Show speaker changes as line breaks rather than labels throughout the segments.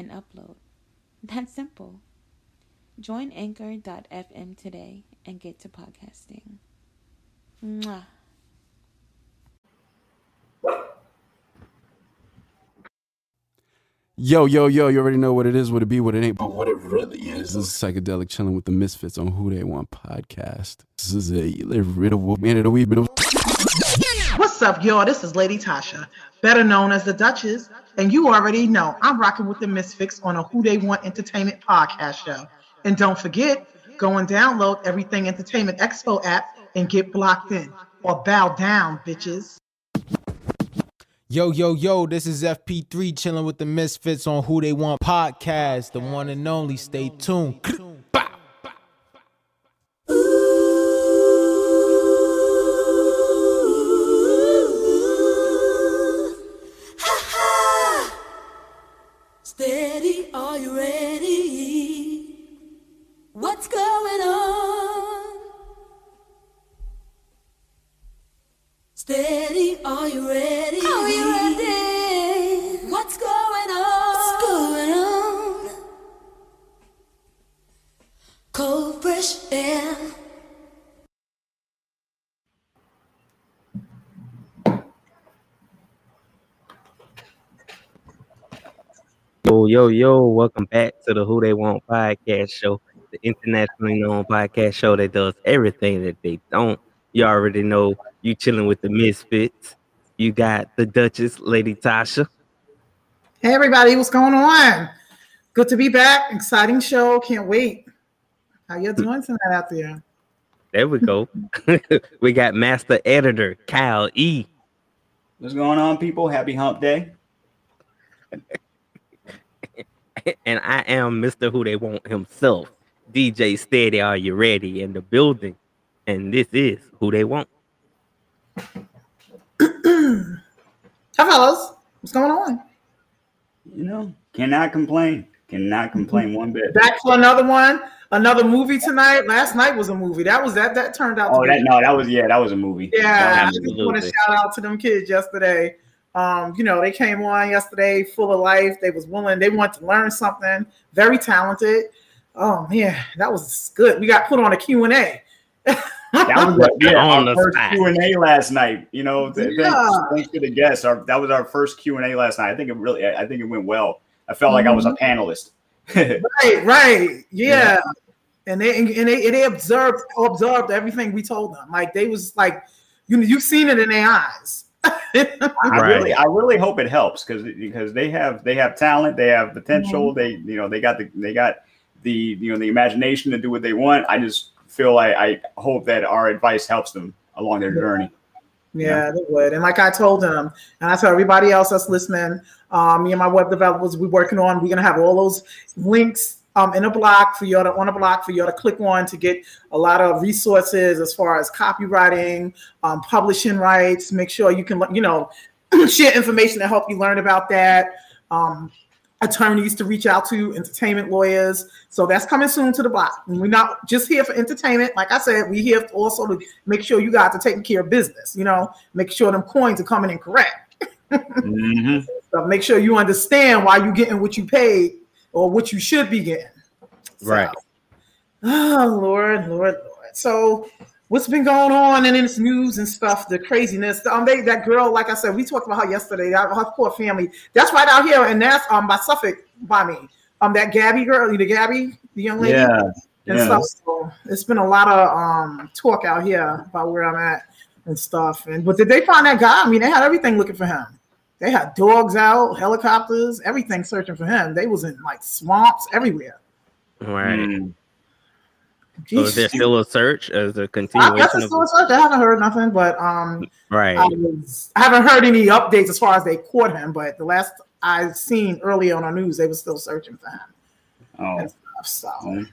and upload. That's simple. Join anchor.fm today and get to podcasting. Mwah.
Yo, yo, yo, you already know what it is, what it be, what it ain't, but what it really is. This is Psychedelic Chilling with the Misfits on Who Dey Want podcast. This is a little man of the week.
What's up, y'all? This is Lady Tasha, better known as the Duchess, and you already know I'm rocking with the Misfits on a Who Dey Want Entertainment podcast show. And don't forget, go and download Everything Entertainment Expo app and get blocked in or bow down, bitches.
Yo, yo, yo, this is FP3 chilling with the Misfits on Who Dey Want podcast, the one and only. Stay tuned.
Yo, yo, yo, welcome back to the Who Dey Want podcast show, the internationally known podcast show that does everything that they don't. You already know you chilling with the Misfits. You got the Duchess, Lady Tasha.
Hey, everybody, what's going on? Good to be back. Exciting show. Can't wait. How you mm. doing tonight out there?
There we go. we got Master Editor Kyle E.
What's going on, people? Happy Hump Day.
and I am Mr. Who Dey Want himself. DJ Steady, are you ready in the building? And this is Who Dey Want.
Hi, fellas. What's going on?
You know, cannot complain. Cannot complain mm-hmm. one bit.
Back for another one. Another movie tonight. Last night was a movie. That was that. That turned out.
Oh,
to
that
be,
no, that was yeah, that was a movie.
Yeah, I
That
just
was-
want to shout out to them kids yesterday. Um, you know, they came on yesterday, full of life. They was willing. They want to learn something. Very talented. Oh man, that was good. We got put on a Q and A.
That was our- yeah,
On
our
the
first. Q and A last night. You know, th-
Yeah.
thanks, thanks to the guests. Our, that was our first Q and A last night. I think it really, I think it went well. I felt like I was a
Mm-hmm.
panelist.
Right, right, yeah. And they and they and they observed observed everything we told them. Like they was like, you know, you've seen it in their eyes.
I
Right.
really, I really hope it helps because because they have they have talent, they have potential. They you know they got the they got the you know the imagination to do what they want. I just feel like I hope that our advice helps them along their journey.
Yeah, they would. And like I told them, and I tell everybody else that's listening, um, me and my web developers, we're working on, we're gonna have all those links um in a block for y'all to on a block for y'all to click on to get a lot of resources as far as copywriting, um, publishing rights. Make sure you can you know share information to help you learn about that. Um, attorneys to reach out to, entertainment lawyers. So that's coming soon to the block. And we're not just here for entertainment. Like I said, we're here also to make sure you guys are taking care of business, you know, make sure them coins are coming in correct.
Mhm.
So make sure you understand why you're getting what you paid or what you should be getting. So-
Right.
Oh Lord, Lord, Lord. So what's been going on in this news and stuff, the craziness. Um, they that girl, like I said, we talked about her yesterday. Her her poor family. That's right out here, and that's um by Suffolk by me. Um, that Gabby girl, you know the Gabby, the young lady,
Yeah,
and
yeah.
stuff. So it's been a lot of um talk out here about where I'm at and stuff. And but did they find that guy? I mean, they had everything looking for him. They had dogs out, helicopters, everything searching for him. They was in like swamps everywhere.
Right.
Mm.
So is there still a search as a
I guess
continuation
it's
of
still a search. I haven't heard nothing, but um,
right?
I, was, I haven't heard any updates as far as they caught him. But the last I seen early on our news they were still searching for him
Oh,
and stuff. So
well,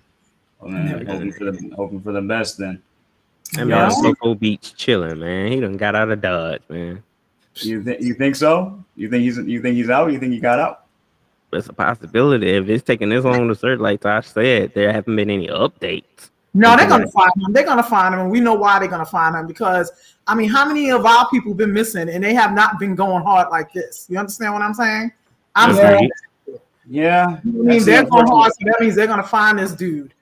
well, man, hoping for the hoping for the best then.
I'm
Yeah.
on Cocoa Beach chilling, man. He done got out of Dodge, man.
You think you think so? You think he's you think he's out? You think he got out?
It's a possibility. If it's taking this long to search, like Tosh said, there haven't been any updates.
no, they're gonna find him. They're gonna find him, and we know why they're gonna find him because I mean, how many of our people been missing and they have not been going hard like this? You understand what I'm saying? I'm
That's
saying.
Yeah,
I mean, they're
the
going hard, so that means they're gonna find this dude.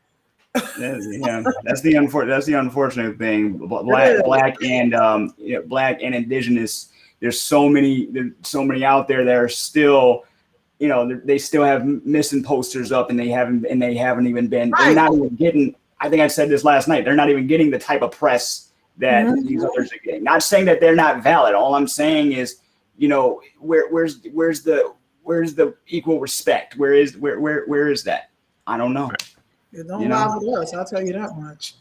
That's, yeah, that's the unfor- that's the unfortunate thing. Black, black, and um, yeah, black and indigenous. There's so many, there's so many out there that are still, you know, they- they still have missing posters up, and they haven't, and they haven't even been. They're not even getting. I think I said this last night. They're not even getting the type of press that
Mhm.
these others are getting. Not saying that they're not valid. All I'm saying is, you know, where where's where's the where's the equal respect? Where is where where where is that? I don't know.
It don't
You know?
lie with us. I'll tell you that much.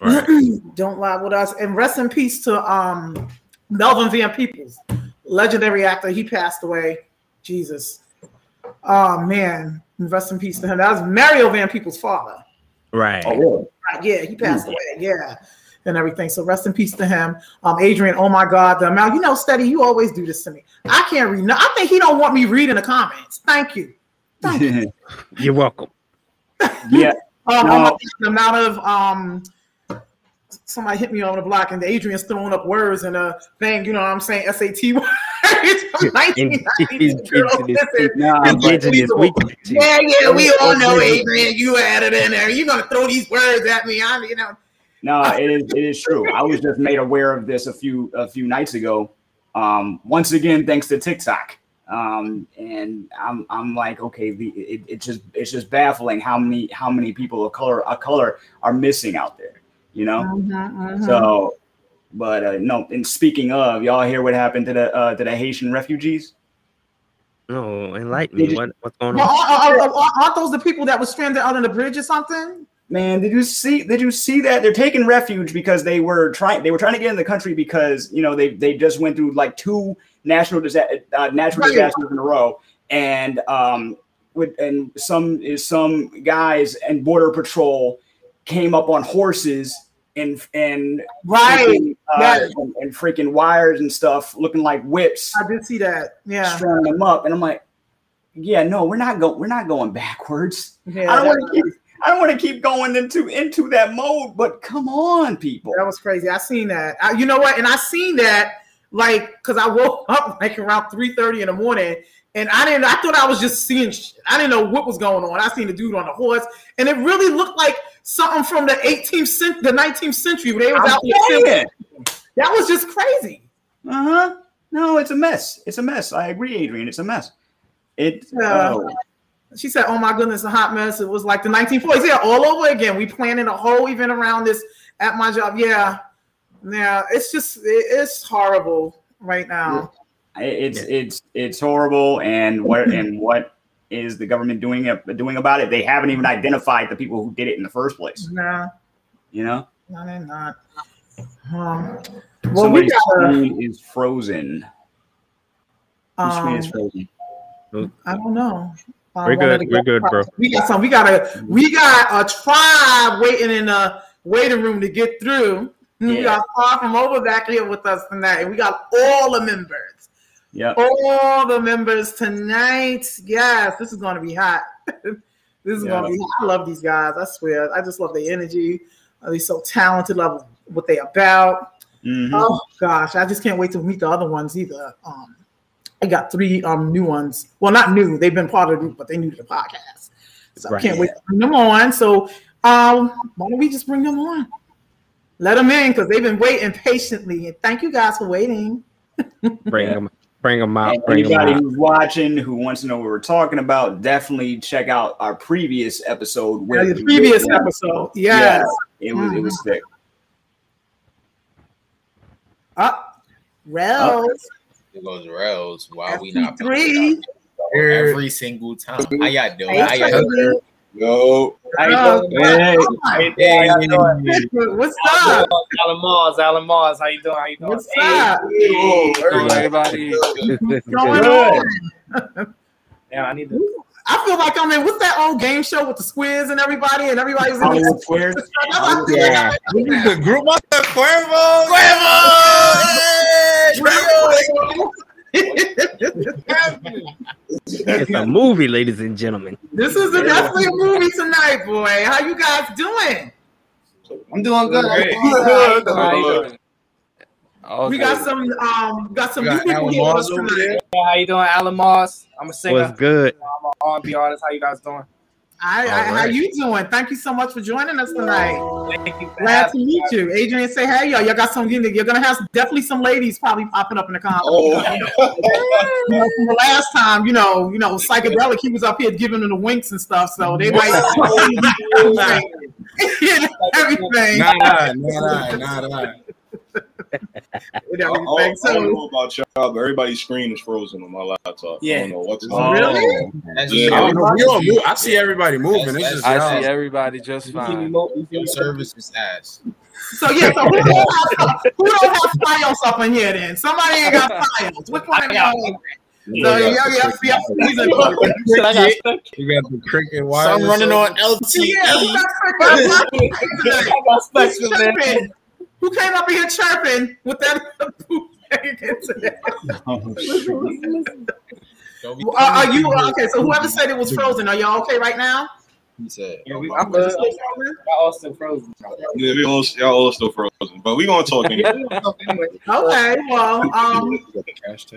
Right.
don't lie with us. And rest in peace to um Melvin Van Peebles, legendary actor. He passed away. Jesus. Oh man. Rest in peace to him. That was Mario Van Peebles' father.
Right.
Oh, really?
Right, Yeah, he passed away. Yeah. And everything. So rest in peace to him. Um, Adrian, oh my God, the amount, you know, steady, you always do this to me. I can't read. No, I think he don't want me reading the comments. Thank you. Thank you.
You're welcome.
yeah.
Um,
No.
oh my God, the amount of um, somebody hit me on the block and Adrian's throwing up words and a thing, you know what I'm saying? SAT words from 1990s. Girl, listen,
Nah, but-
Indigenous.
Yeah, yeah, we all know Adrian. You added in there. You're gonna throw these words at me. I'm, you know,
No, it is it is true. I was just made aware of this a few a few nights ago. Um, once again, thanks to TikTok. Um, and I'm I'm like, okay, the it, it just it's just baffling how many how many people of color of color are missing out there, you know.
Mm-hmm,
So, but uh, no. And speaking of, y'all hear what happened to the uh, to the Haitian refugees?
No, enlighten
Did
me.
you-
What, what's going
Well,
on?
aren't, aren't- aren't those the people that were stranded out on the bridge or something?
Man, did you see? Did you see that they're taking refuge because they were trying? They were trying to get in the country because you know they they just went through like two national disa- uh, natural
Right.
disasters in a row, and um, with and some is some guys and border patrol came up on horses and and
Right.
freaking, uh,
Yes.
and, and freaking wires and stuff looking like whips,
I did see that. Yeah.
strung them up, and I'm like, yeah, no, we're not going. We're not going backwards.
yeah
I don't want to keep. I don't want to keep going into into that mode. But come on, people.
that was crazy. I seen that. I, you know what? And I seen that like because I woke up like around three thirty in the morning, and I didn't. I thought I was just seeing. Shit. I didn't know what was going on. I seen the dude on the horse, and it really looked like something from the 18th century, the 19th century, where they was
I'm
out there. That was just crazy.
Uh huh. No, it's a mess. It's a mess. I agree, Adrian. It's a mess. It.
Yeah.
oh,
She said, "Oh my goodness, a hot mess." It was like the 1940s. Yeah, all over again. We planning a whole event around this at my job. Yeah, yeah. It's just it- it's horrible right now.
It's it's it's horrible. And what and what is the government doing doing about it? They haven't even identified the people who did it in the first place.
Nah,
You know.
no, they're not. Um, well, we
Somebody's
got.
screen is frozen. Whose screen is
Um,
frozen?
I don't know. Uh,
We're good. We're good, bro.
We got some. We got a. We got a tribe waiting in the waiting room to get through. We got far from over back here with us tonight, and we got all the members.
Yep.
all the members tonight. Yes, this is going to be hot. this is
Yeah.
going to be. Hot. I love these guys. I swear. I just love their energy. They're so talented. Love what they about.
Mhm.
Oh gosh, I just can't wait to meet the other ones either. Um, I got three um new ones. Well, not new. They've been part of the group, but they new to the podcast. So I can't wait to bring them on. So um, why don't we just bring them on? Let them in because they've been waiting patiently. And thank you guys for waiting.
Bring them, bring them out.
And
Bring them
anybody
out.
who's watching who wants to know what we're talking about, definitely check out our previous episode.
Uh, the previous episode, yes.
it was it was sick.
Up, Rels.
It goes rails. Why we not
FP3.
every single time? How y'all doing? How y'all doing?
Tracy.
Yo.
How you doing? Hey,
Hey,
Hey, how y'all doing?
What's up?
Alan Mars, Alan Mars, how you doing? How you doing?
What's
Hey,
up?
Yo,
everybody.
What's going on?
Yeah, I need to.
I feel like I'm in what's that old game show with the squares and everybody and everybody's in
Hollywood Squares.
Yeah.
This is the group. What's the Cuervo?
It's a movie, ladies and gentlemen.
this is a, definitely a movie tonight, boy. How you guys doing?
I'm doing good.
Great.
Good.
How you doing? All
We
good.
got some um got some
You
new people here with
Moss
us
over
tonight.
there?
Yeah, how you doing, Alan Moss? I'm a singer.
What's good?
I'm an R&B artist. How you guys doing?
I, I,
All
How you doing? Thank you so much for joining us tonight.
Thank you.
Glad to meet you. Adrian, say hey, y'all. Y'all got some. You're gonna have definitely some ladies probably popping up in the comments.
Oh.
You know, from the last time, you know, you know, psychedelic, he was up here giving them the winks and stuff, so they might everything.
Nah, nah, nah, nah, nah.
with
I, I,
everything.
don't- I don't
So,
know about y'all, but everybody's screen is frozen on my laptop. I
Yeah.
don't know what's
Oh.
on.
really?
That's
Yeah.
just
I
everybody.
don't
We all move. I see everybody moving. It's
That's-
just
I
y'all.
see everybody just
You see me
fine.
mo- you see
Your
me-
service is ass.
So yeah. So who don't have, who don't have files up in here? Then somebody ain't got files. Which one of y'all? So yeah, yeah, yeah. yeah, he's a-
Shit, I got stuck.
You got the cricket
So
wire.
I'm running on
Yeah,
LTE.
got freaking-
I got stuck
Who's
in there.
chirping? Who came up here chirping with that?
Don't be
Uh, are you okay? So whoever said it was frozen, are y'all okay right now?
He said.
Yeah, we- I'm good. I also frozen.
Yeah, we all, y'all all still frozen, but we gonna talk anyway.
Okay, well, um,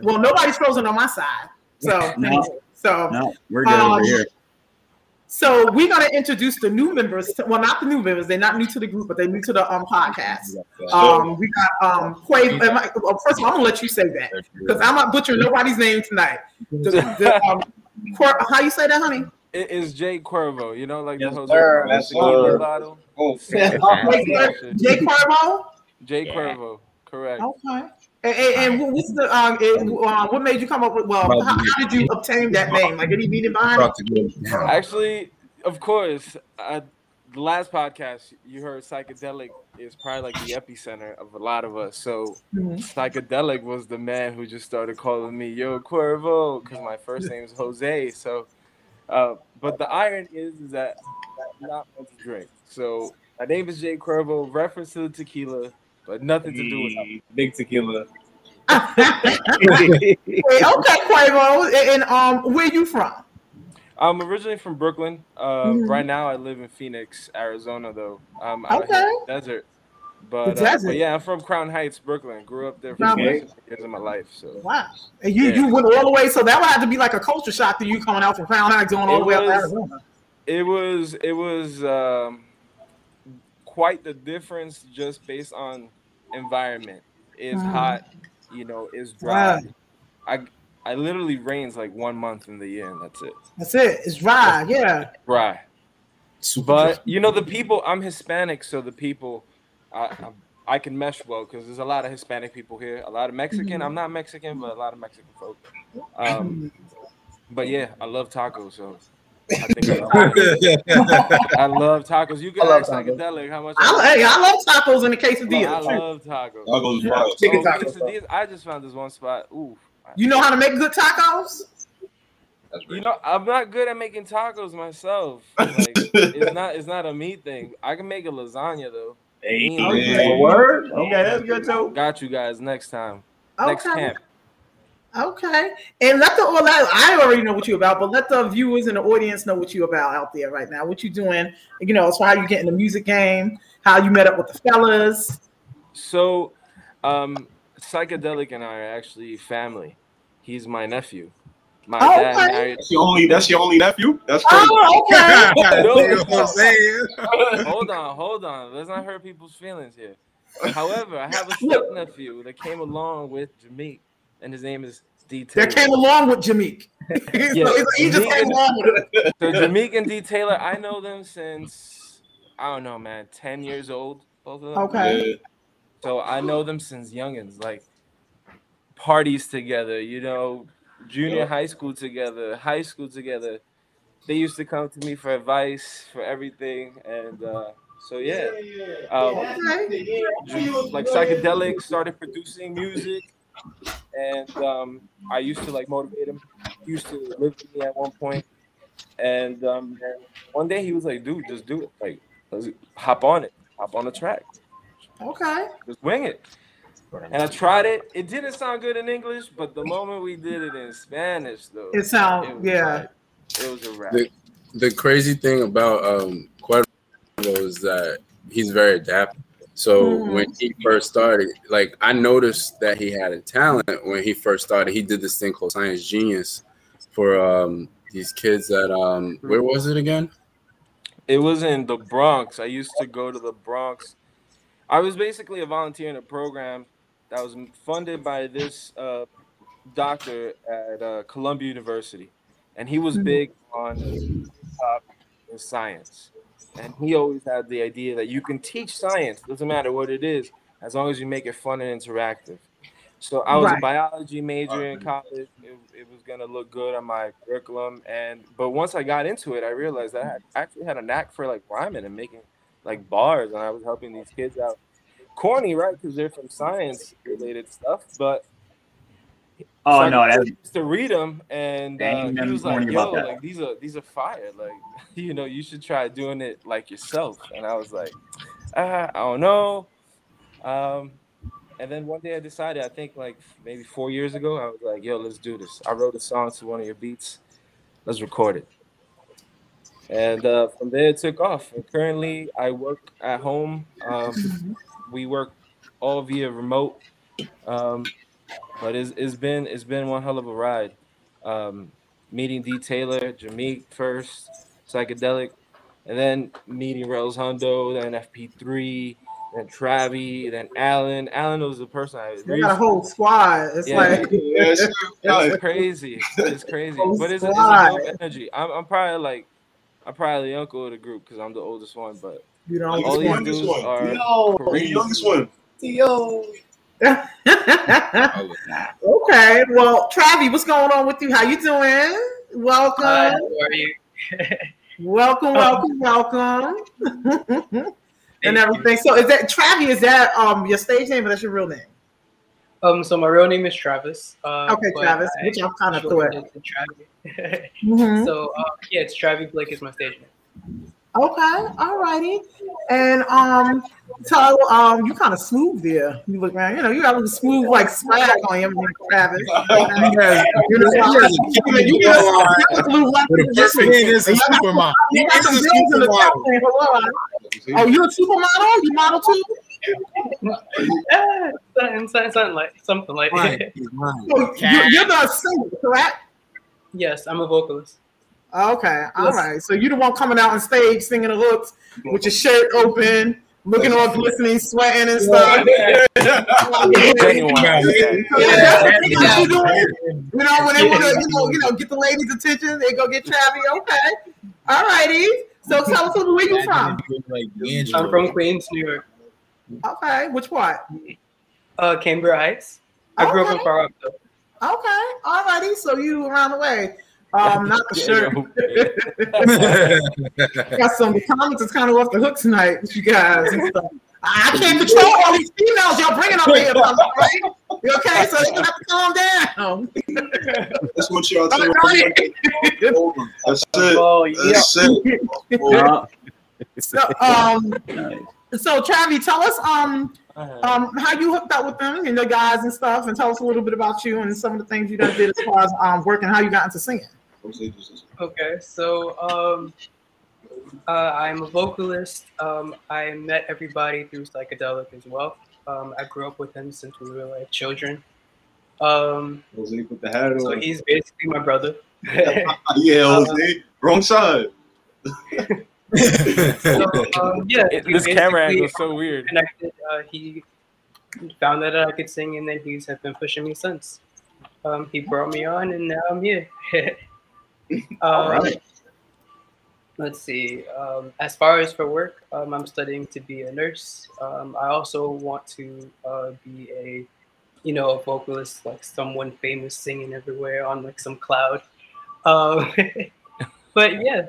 well, nobody's frozen on my side, so
No.
so
No, we're good
Um,
over here.
So we're gonna introduce the new members. To, well, not the new members; they're not new to the group, but they're new to the um podcast. Um, we got um Quavo. am I- well, First of all, I'm gonna let you say that because I'm not butchering nobody's name tonight. The, the, um, Quir- how you say that, honey?
It is Jay Cuervo, you know, like
Yes,
the Jose
sir.
Cuervo
Yes, sir.
bottle.
Oh,
Jay Jay Cuervo.
Jay Cuervo, correct.
Okay. And, and, and what's the um? and, uh, what made you come up with? Well, how, how did you obtain that name? Like any meaning behind it?
Actually, of course, uh, the last podcast you heard psychedelic is probably like the epicenter of a lot of us. So
Mhm.
psychedelic was the man who just started calling me Yo Cuervo because my first name is Jose. So, uh, but the iron is, is that not much to drink. So my name is Jay Cuervo, reference to the tequila, but nothing to do with it.
Big tequila.
Okay, Quavo, and, and um, where you from?
I'm originally from Brooklyn. Uh,
Mhm.
Right now, I live in Phoenix, Arizona, though. I'm out
Okay.
desert. But, uh, but yeah, I'm from Crown Heights, Brooklyn. Grew up there for 26 years of my life. So
Wow. And you
Yeah.
you went all the way, so that would have to be like a culture shock to you coming out from Crown Heights going all
It
the way up to
was-
Arizona.
it was it was um, quite the difference just based on environment. It's
Mhm.
hot, you know. It's dry.
Right.
I I literally rains like one month in the year, and that's it.
That's it. It's dry. Yeah.
Dry. But you know the people. I'm Hispanic, so the people, I I, I can mesh well because there's a lot of Hispanic people here. A lot of Mexican.
Mhm.
I'm not Mexican, but a lot of Mexican folk. Um, but yeah, I love tacos. So I think I, I love tacos. You
I love
guys psychedelic. How much?
I, hey, I love tacos and the
Well,
quesadillas.
I love tacos.
Tacos
Yeah.
fire.
Chicken
Oh,
tacos.
I just found this one spot. Ooh.
You know how to make good tacos?
You know, I'm not good at making tacos myself. Like, it's not it's not a meat thing. I can make a lasagna though.
Hey,
Me and
okay.
Lasagna.
Oh, word? Okay, that's good too.
Got you guys next time. Next camp.
Okay. And let the well, that, I already know what you're about, but let the viewers and the audience know what you're about out there right now. What you doing? You know, as far how you get in the music game, how you met up with the fellas.
So, um, psychedelic and I are actually family. He's my nephew. My
Oh,
dad
okay.
married.
That's your only. That's your only nephew. That's crazy.
Oh, okay.
No,
You know what I'm saying?
hold on, hold on. Let's not hurt people's feelings here. However, I have a step nephew that came along with Jameek, and his name is D.
that came along with Jameek. so he just came along with it.
So Jameek and D. Taylor, I know them since I don't know, man, ten years old, both of them.
Okay.
Yeah.
So I know them since youngins, like parties together, you know, junior high school together, high school together. They used to come to me for advice for everything, and uh, so yeah, um,
Okay.
ju- like psychedelic started producing music. And um, I used to like motivate him. He used to live with me at one point, and um, one day he was like, "Dude, just do it. Like, let's hop on it. Hop on the track.
Okay.
Just wing it." And I tried it. It didn't sound good in English, but the moment we did it in Spanish, though,
It
sounded
yeah.
like- it was a wrap.
The, the crazy thing about um Cuervo is that he's very adaptable. So
Mhm.
when he first started, like I noticed that he had a talent when he first started. He did this thing called Science Genius for um these kids that um where was it again?
It was in the Bronx. I used to go to the Bronx. I was basically a volunteer in a program that was funded by this uh, doctor at uh, Columbia University, and he was
Mhm.
big on uh, science. And he always had the idea that you can teach science, doesn't matter what it is, as long as you make it fun and interactive. So I was
Right.
a biology major in college. It, it was gonna look good on my curriculum, and but once I got into it, I realized that I had, actually had a knack for like rhyming and making like bars, and I was helping these kids out. Corny, right? Because they're from science related stuff, but
Oh
so
no,
I
that's
used to read them, and uh, he was like, "Yo, like these are these are fire. Like, you know, you should try doing it like yourself." And I was like, ah, "I don't know." Um, and then one day I decided, I think like maybe four years ago, I was like, "Yo, let's do this." I wrote a song to one of your beats. Let's record it. And uh, from there, it took off. And currently, I work at home. Um, we work all via remote. Um, but it's, it's been it's been one hell of a ride. Um, meeting D Taylor, Jameek first, psychedelic, and then meeting Rels Hundo, then FP3, then Travi, then Alan. Alan was the person I
They got a whole squad. It's like
it's crazy. It's crazy,
Whole
but it's, a- it's a dope energy. I'm, I'm probably like I'm probably the uncle of the group because I'm the oldest one, but
You know,
all these
youngest
dudes
one.
are
Yo,
crazy.
youngest one.
Yo. Okay. Well, Travi, what's going on with you? How you doing? Welcome.
Hi, how are you?
welcome, welcome, welcome. and everything. So is that Travi, is that um your stage name or that's your real name?
Um, so my real name is Travis. Uh,
Okay,
but
Travis, which I'm kinda
shortened
thought.
it to Travi.
Mhm.
So uh, yeah, it's Travi Blake is my stage name.
Okay, all righty. And um so um you kind of smooth there. You look around, you know, you got a smooth like swag on you, Travis. You
a
a
a a a.
Oh, you a supermodel? You model too?
Eh, something, something, something like something like
Right.
So you- you're the singer, correct?
yes, I'm a vocalist.
Okay, all
Yes.
right. So you the one coming out on stage singing the hooks with your shirt open, looking all glistening, sweating and stuff.
Genuine.
Yeah, that's what you doing. You know, when they want to, you know, you know, get the ladies' attention, they go get Travi. Okay, all righty. So tell us a where you from.
I'm from Queens, New York.
Okay, which part?
Uh, Cambria Heights. I grew up in
Okay.
Far Rockaway.
Okay, all righty. So you around the way. Um, not the shirt. Got some the comments is kind of off the hook tonight, with you guys. I I can't control all these females y'all bringing up here, right? You okay? So they're have to calm down.
That's what y'all
All
do.
right.
That's it.
Oh
That's it.
Uh,
So, um, so Travi, tell us um, um, how you hooked up with them and the guys and stuff, and tell us a little bit about you and some of the things you guys did as far as um, working, how you got into singing.
Okay, so um, uh, I'm a vocalist. Um, I met everybody through psychedelic as well. Um, I grew up with him since we were like children. Um,
Jose put the hat on.
so he's basically my brother.
yeah, Jose. Wrong side.
So, um, yeah,
this camera angle is so weird.
Connected. Uh, he found that I could sing, and then he's have been pushing me since. Um, he brought me on, and now I'm here. um,
All right.
Let's see. Um, as far as for work, um, I'm studying to be a nurse. Um, I also want to uh, be a, you know, a vocalist, like someone famous singing everywhere on like some cloud. Um, but yeah,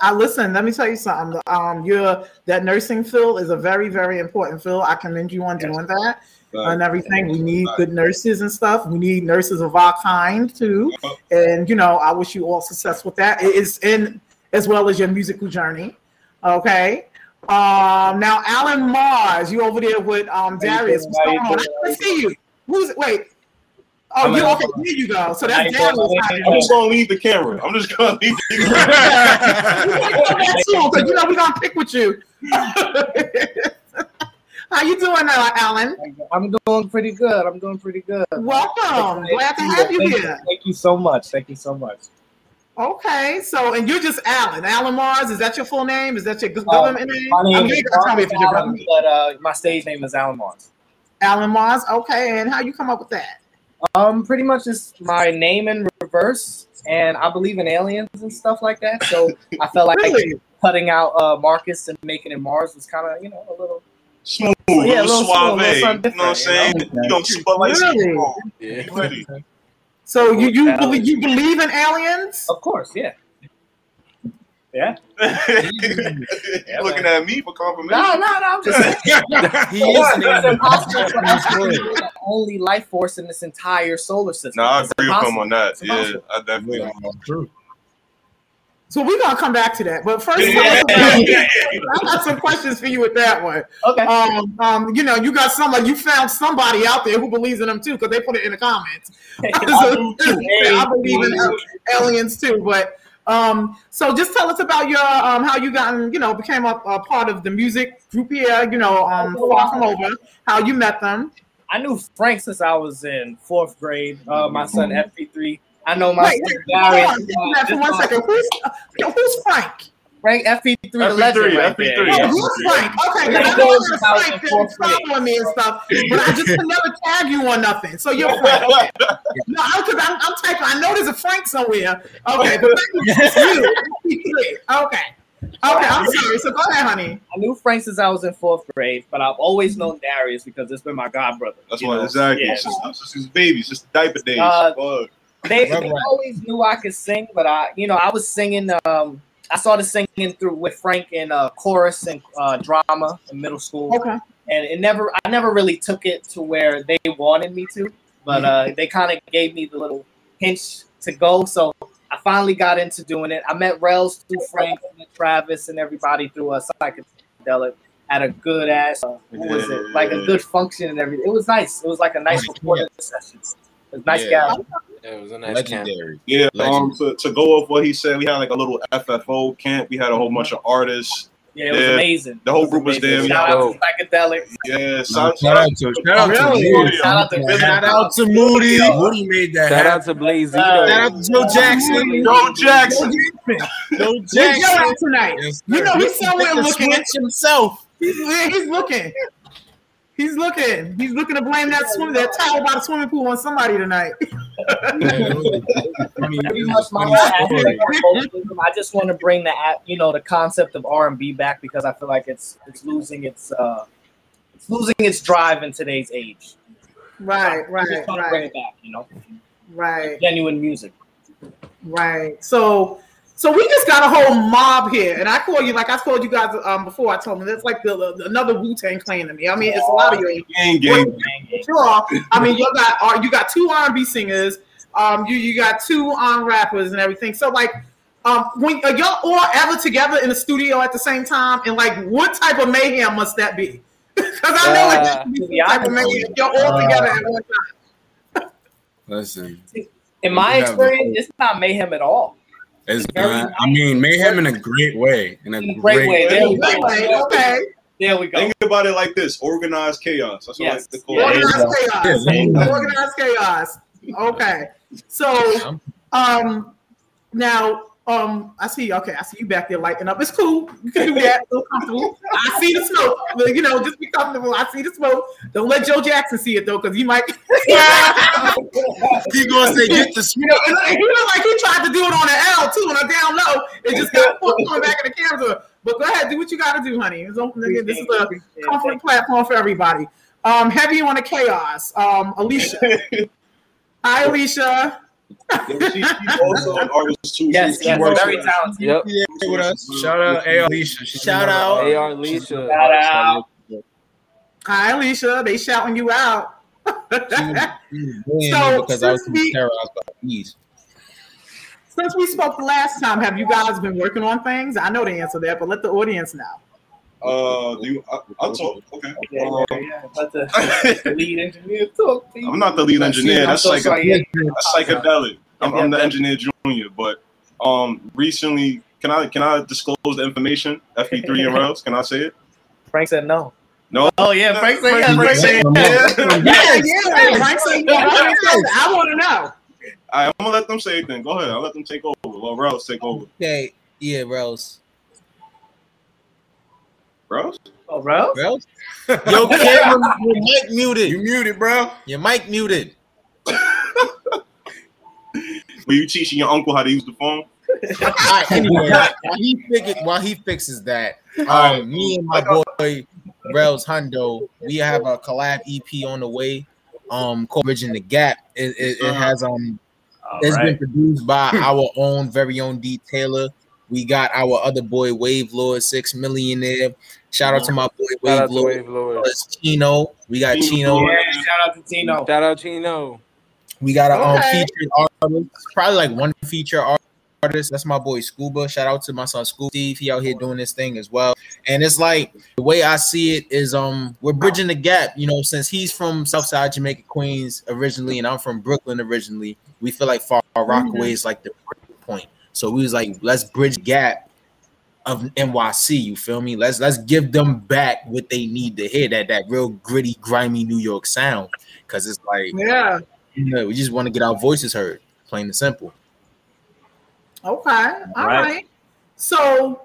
I listen. Let me tell you something. Um, your that nursing field is a very, very important field. I commend you on doing that and everything. We need good nurses and stuff. We need nurses of our kind too. And you know, I wish you all success with that. It is in as well as your musical journey. Okay. Um, now Alan Mars, you over there with um Darius. What's going on? I see you. Who's wait? Oh,
I'm
you
in-
okay? There you go. So
How
that's
you doing? I'm just gonna leave the camera. I'm just gonna leave the
Because you know we're gonna pick with you. How you doing now, Alan?
I'm doing pretty good. I'm doing pretty good.
Welcome. Glad to have you
Thank
here.
Thank you so much. Thank you so much.
Okay, so and you're just Alan. Alan Mars. Is that your full name? Is that your
Uh,
government name?
my
I
name
mean,
is
you gotta tell me if it's your
Alan,
government.
but uh, my stage name is Alan Mars.
Alan Mars. Okay, and how you come up with that?
Um, pretty much just my name in reverse, and I believe in aliens and stuff like that. So I felt like
Really?
cutting out uh, Marcus and making it Mars was kind of you know a little
smooth,
Yeah, a
little
little smooth, a little
You know what I'm saying?
different, you
You
know?
know, super light.
Really?
Yeah.
You ready?
So you you believe you believe in aliens?
Of course, yeah. Yeah.
You looking at me for confirmation?
No, no, no. I'm just saying.
He is an
it's
alien.
impossible for us to be the only life force in this entire solar system.
No, I
It's
agree with him on that.
It's
Yeah,
impossible.
I definitely. True.
So we're gonna come back to that. But first,
Yeah.
tell us about- I got some questions for you with that one.
Okay.
Um, um, you know, you got somebody, you found somebody out there who believes in them too, because they put it in the comments.
I do.
I believe in aliens too, but um, so just tell us about your um, how you gotten, you know, became a, a part of the music group here, you know, um, far from over, how you met them.
I knew Frank since I was in fourth grade. Uh, my son FP3. I know my
Wait,
son
wait, hold
Darius.
on, just that for one second. Who's, uh, who's Frank?
Frank FP3, the
FP3,
legend right there.
FP3.
Oh,
Yeah.
who's Frank? Okay, because I know
was
there's
about
Frank
in
that's
fourth grade.
following me and stuff, but I just can never tag you on nothing. So you're Frank. Okay. No, because I'm, I'm typing. I know there's a Frank somewhere. Okay, but it's you. Okay. Okay, I'm sorry. So go ahead, honey.
I knew Frank since I was in fourth grade, but I've always known Darius because it's been my god brother.
That's why, exactly.
Yeah.
It's just, it's just his babies, just the diaper days.
Uh,
Fuck.
They, they always knew I could sing, but I, you know, I was singing. Um, I started singing through with Frank in uh, chorus and uh, drama in middle school.
Okay.
and it never I never really took it to where they wanted me to, but uh, they kind of gave me the little hinge to go. So I finally got into doing it. I met Rels through Frank, and Travis, and everybody through a psychedelic. Had a good ass, uh, what was it? Like a good function and everything. It was nice. It was like a nice recording session. It was nice
Yeah.
guy.
It was a nice
Legendary. Yeah, um, to, to go off what he said, we had like a little FFO camp. We had a whole bunch of artists.
Yeah, it was amazing.
The whole group was there.
Shout out to psychedelic.
Yeah,
shout out to- shout out to Moody.
Shout out to Billy.
Shout out to Moody. Moody made that
Shout out
happen.
to Blazito.
Shout out to Joe Jackson.
Joe Jackson.
Joe
Where's Joe at
Jackson.
tonight?
Yes,
you know he's somewhere looking.
switch himself.
He's, he's looking. He's looking. He's looking to blame that swim that towel by the swimming pool on somebody tonight.
Pretty much my whole aspect of vocalism. I just want to bring the you know the concept of R and B back because I feel like it's it's losing its uh it's losing its drive in today's age.
Right,
I
right,
just want to bring it back, you know,
right,
genuine music.
right. So, so we just got a whole mob here, and I call you like I told you guys um before. I told them that's like the, the- another Wu Tang Clan to me. I mean, it's a lot of you.
Gang, gang.
Sure. I mean, you got uh, you got two R and B singers. Um, you you got two um rappers and everything. So like, um, when are y'all all ever together in the studio at the same time? And like, what type of mayhem must that be? Because I know it has to be type of mayhem. You're all together at one time.
Listen,
In my experience, it's not mayhem at all.
It's not, I mean mayhem in a great way. In a
In a
great,
great way. There we
Anyway,
go.
okay.
There we go.
Think about it like this: organized chaos. That's what I like to call
Organized
it.
chaos.
Yeah.
Organized chaos. Okay. So, um, now, um, I see. Okay, I see you back there lighting up. It's cool. You can do that. Feel comfortable. I see the smoke. But, you know, just be comfortable. I see the smoke. Don't let Joe Jackson see it though, because he might.
He gonna say get the
You know, and he looked like he tried to do it on the L too, on a down low. It just got put coming back in the camera. But go ahead, do what you got to do, honey. It's open again. This is a comfort platform for everybody. Um, heavy on the chaos. Um, Alicia. Hi, Alicia.
She, she's also an artist too.
Yes,
she, she
yes,
works
very talented.
Yep.
Yeah, with us.
Shout out A. Alicia. She's
Shout out.
artist.
AR Alicia.
Shout out.
Hi, Alicia. They shouting you out. So,
because I was
since we-
terrorized by bees.
Since we spoke the last time, have you guys been working on things? I know the answer there, but let the audience know.
Uh, do you? I, I'll talk. Okay.
Yeah,
Um,
yeah, yeah. Let the, the lead engineer talk. please.
I'm not the lead engineer. That's
so
like
sorry.
a, that's psychedelic. I'm, I'm the engineer junior, but um, recently, can I can I disclose the information? FP3 and Rels. Can I say it?
Frank said no.
No.
Oh yeah, Frank said yes. Frank said yes.
yeah. Frank said, yeah, Frank said, I want to know.
All right, I'm gonna let them say it then. Go ahead. I'll let them take over. Well, Rels take over.
Okay, yeah, Rose.
Rels.
Oh, bro.
Rose? Yo, Cameron, your mic muted.
You muted, bro.
Your mic muted.
Were you teaching your uncle how to use the phone?
All right, anyway, while he figure, while he fixes that, um, me and my boy Rels Hundo, we have a collab EP on the way, um, called Bridging the Gap. It, it, it has um,
All
it's been produced by our own very own D Taylor. We got our other boy Wave Lord, six millionaire. Shout out to my boy
Shout
Wave Lord.
Wave Lord.
plus Chino. We got Chino.
Yeah, shout out to Chino.
Shout out Chino.
We got a um,
Okay.
featured artist, probably like one feature artist. That's my boy Scuba. Shout out to my son Scuba Steve. He out here doing this thing as well. And it's like the way I see it is um we're bridging the gap. You know, since he's from Southside Jamaica, Queens originally, and I'm from Brooklyn originally. We feel like Far Rockaway is like the point. So we was like, let's bridge the gap of NYC. You feel me? Let's let's give them back what they need to hear that that real gritty, grimy New York sound. Cause it's like
Yeah.
you know, we just want to get our voices heard, plain and simple.
Okay. All right.
Right.
So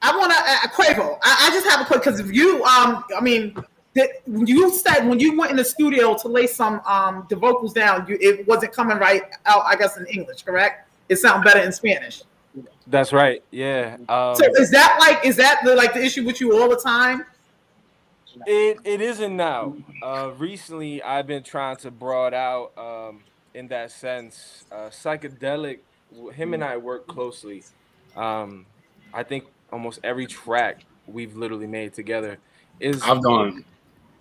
I want to uh, Quavo. I, I just have a quick because if you um I mean that you said when you went in the studio to lay some um the vocals down, you it wasn't coming right out. I guess in English, correct? It sounded better in Spanish.
That's right. Yeah. Um,
So is that like is that the, like the issue with you all the time?
It it isn't now. Uh, recently, I've been trying to broad out um, in that sense. Uh, psychedelic, him and I work closely. Um, I think almost every track we've literally made together is.
I've done.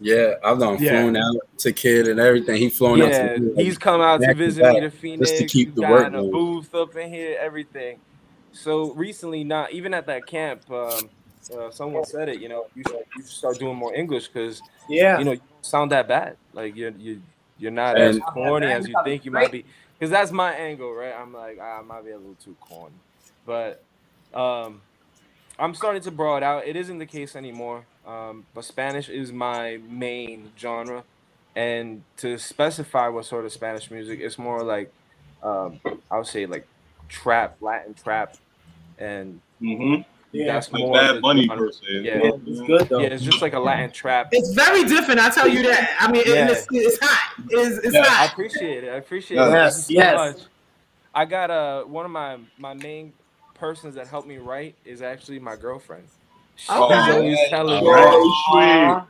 Yeah, I've done
Yeah.
flown out to kid and everything. He flown out
Yeah,
to me,
he's come out to visit me to Phoenix.
just to keep
We've
the
got
work
a booth up in here, everything. So recently, not even at that camp, um, uh, someone said it. You know, you should, you should start doing more English because
Yeah.
you know, you sound that bad. Like you're you you're not as corny as you think you might be. Because that's my angle, right? I'm like "Ah, I might be a little too corny, but um, I'm starting to broad out. It isn't the case anymore. Um, but Spanish is my main genre, and to specify what sort of Spanish music, it's more like um, I would say like trap, Latin trap, and
Mm-hmm.
Yeah.
that's
Like
more
Bad
the
Bunny per se.
Yeah.
Yeah, it's good though.
Yeah, it's just like a Latin trap.
It's very different. I tell you that. I mean,
Yeah.
it's, it's hot. It's, it's
Yeah,
I appreciate it. I appreciate
Yes.
it.
Yes,
Thank
yes.
so much. I got uh one of my my main persons that helped me write is actually my girlfriend. She's
Okay.
always telling me,
Oh,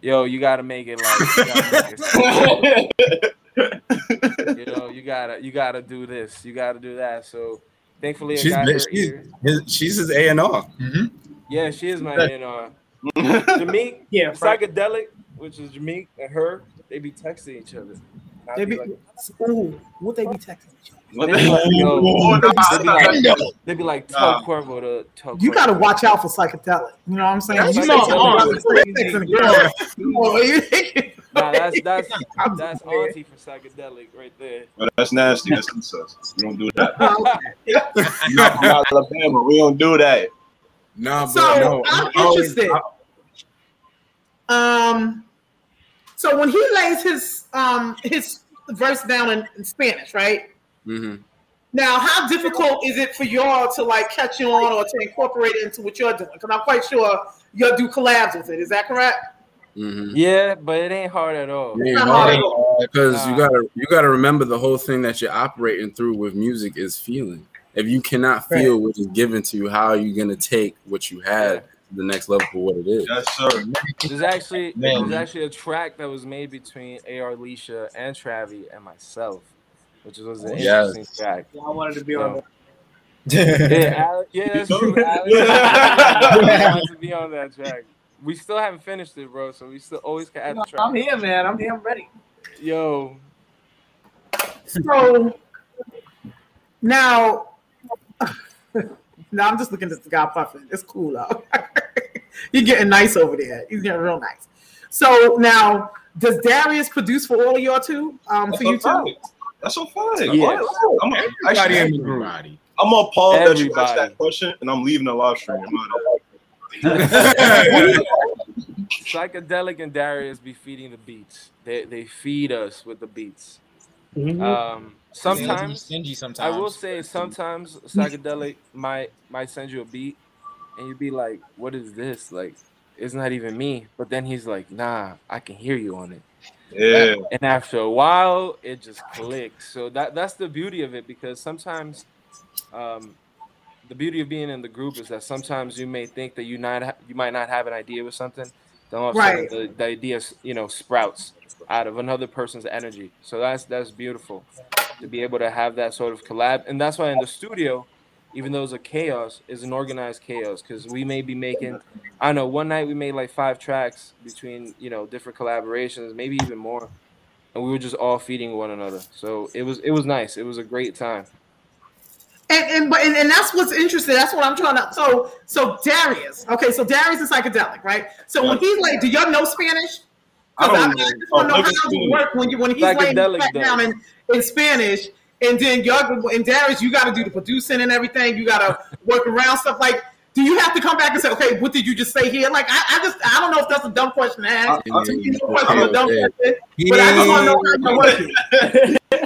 "Yo, you gotta make it like, you gotta make it you know, you gotta you gotta do this, you gotta do that." So, thankfully, I
She's
got
she's
ear.
his, she's his A and R. Mm-hmm.
Yeah, she is my you know. Jameek,
Yeah,
psychedelic, which is Jameek and her, they be texting each other. I'd
They
be
be,
like,
ooh, what they be texting? each other?
What
They be like, yo,
Oh,
they be like,
nah.
they be like,
Nah.
tell Cuervo to tell
You got to watch out for psychedelic. You know what I'm saying?
That's
You know,
psychedelic.
texting a girl. You-
Nah, that's that's that's auntie for psychedelic right there.
But that's nasty. That's incest. We don't do that. We're not from Alabama. We don't do that.
Nah, but
So
no,
I'm
I always-
interested. Um, so when he lays his um his verse down in, in Spanish, right?
Mhm.
Now, how difficult is it for y'all to like catch on or to incorporate it into what you're doing? Because I'm quite sure you'll do collabs with it. Is that correct?
Mhm.
Yeah, but it ain't hard at all.
It ain't
not
hard
hard at all.
because you gotta you gotta remember the whole thing that you're operating through with music is feeling. If you cannot feel what is given to you, how are you gonna take what you had to the next level for what it is?
Yes, sir.
There's actually
Man.
there's actually a track that was made between AR Leisha and Travi and myself. Which was an
Yes.
interesting track.
Yeah, I wanted to be
So-
on that.
yeah, Alex, yeah, that's true. Alex wanted to be on that track. We still haven't finished it, bro. So we still always can add the track.
I'm here, man. I'm here. I'm ready.
Yo,
So now, now I'm just looking at the guy puffing. It's cool though. He's getting nice over there. He's getting real nice. So now, does Darius produce for all of y'all too? Um, for you too?
That's so fun.
Yes.
I'm,
Everybody
actually,
in the group.
Everybody.
I'm appalled that you asked that question, and I'm leaving the live stream.
Psychedelic and Darius be feeding the beats. They they feed us with the beats.
Mm-hmm.
Um, sometimes
stingy. Sometimes
I will say sometimes psychedelic might might send you a beat, and you'd be like, "What is this? Like, it's not even me." But then he's like, "Nah, I can hear you on it."
Yeah.
And after a while, it just clicks. So that that's the beauty of it because sometimes, um, the beauty of being in the group is that sometimes you may think that you not ha- you might not have an idea with something, then all of a
Right.
sudden the, the idea you know sprouts out of another person's energy. So that's that's beautiful to be able to have that sort of collab, and that's why in the studio, even though it's a chaos, is an organized chaos because we may be making. I don't know. One night we made like five tracks between you know different collaborations, maybe even more, and we were just all feeding one another. So it was it was nice. It was a great time.
And and, but, and and that's what's interesting. That's what I'm trying to. So so Darius. Okay, so Darius is psychedelic, right? So when he's like, do y'all know Spanish?
I
'Cause
don't
I,
know.
just want to know how
like
it work when you when he's laying
Psychedelic
down in, in Spanish, and then y'all and Darius, you got to do the producing and everything. You got to work around stuff like. Do you have to come back and say, okay, what did you just say here? Like, I, I just, I don't know if that's a dumb question to ask.
I- I-
To me, it's a question, a dumb
Yeah.
question, but I just want to know how you're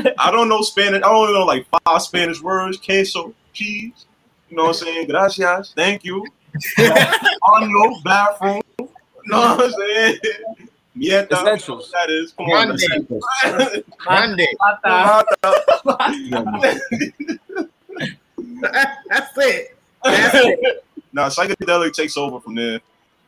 working.
I don't know Spanish. I only know like five Spanish words: queso, cheese. You know what I'm saying? Gracias, thank you. Ano, bathroom. You know what I'm saying? Mieta.
Essentials.
That is. Come on.
Monday. Monday.
that's it. That's it.
now psychedelic takes over from there.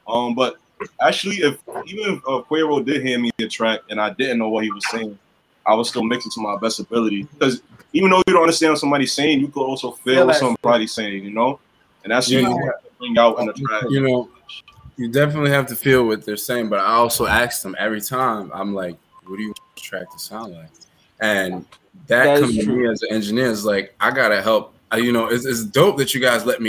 Um, but actually, if even if uh, Quavo did hand me a track and I didn't know what he was saying, I would still mix it to my best ability. Because even though you don't understand what somebody's saying, you could also feel
Feel
what somebody's saying. You know, and that's
Yeah.
you have to bring out in the track.
You know, you definitely have to feel what they're saying, but I also ask them every time. I'm like, "What do you want the track to sound like?" And that,
That
comes to me as an engineer is like, I gotta help. You know, it's, it's dope that you guys let me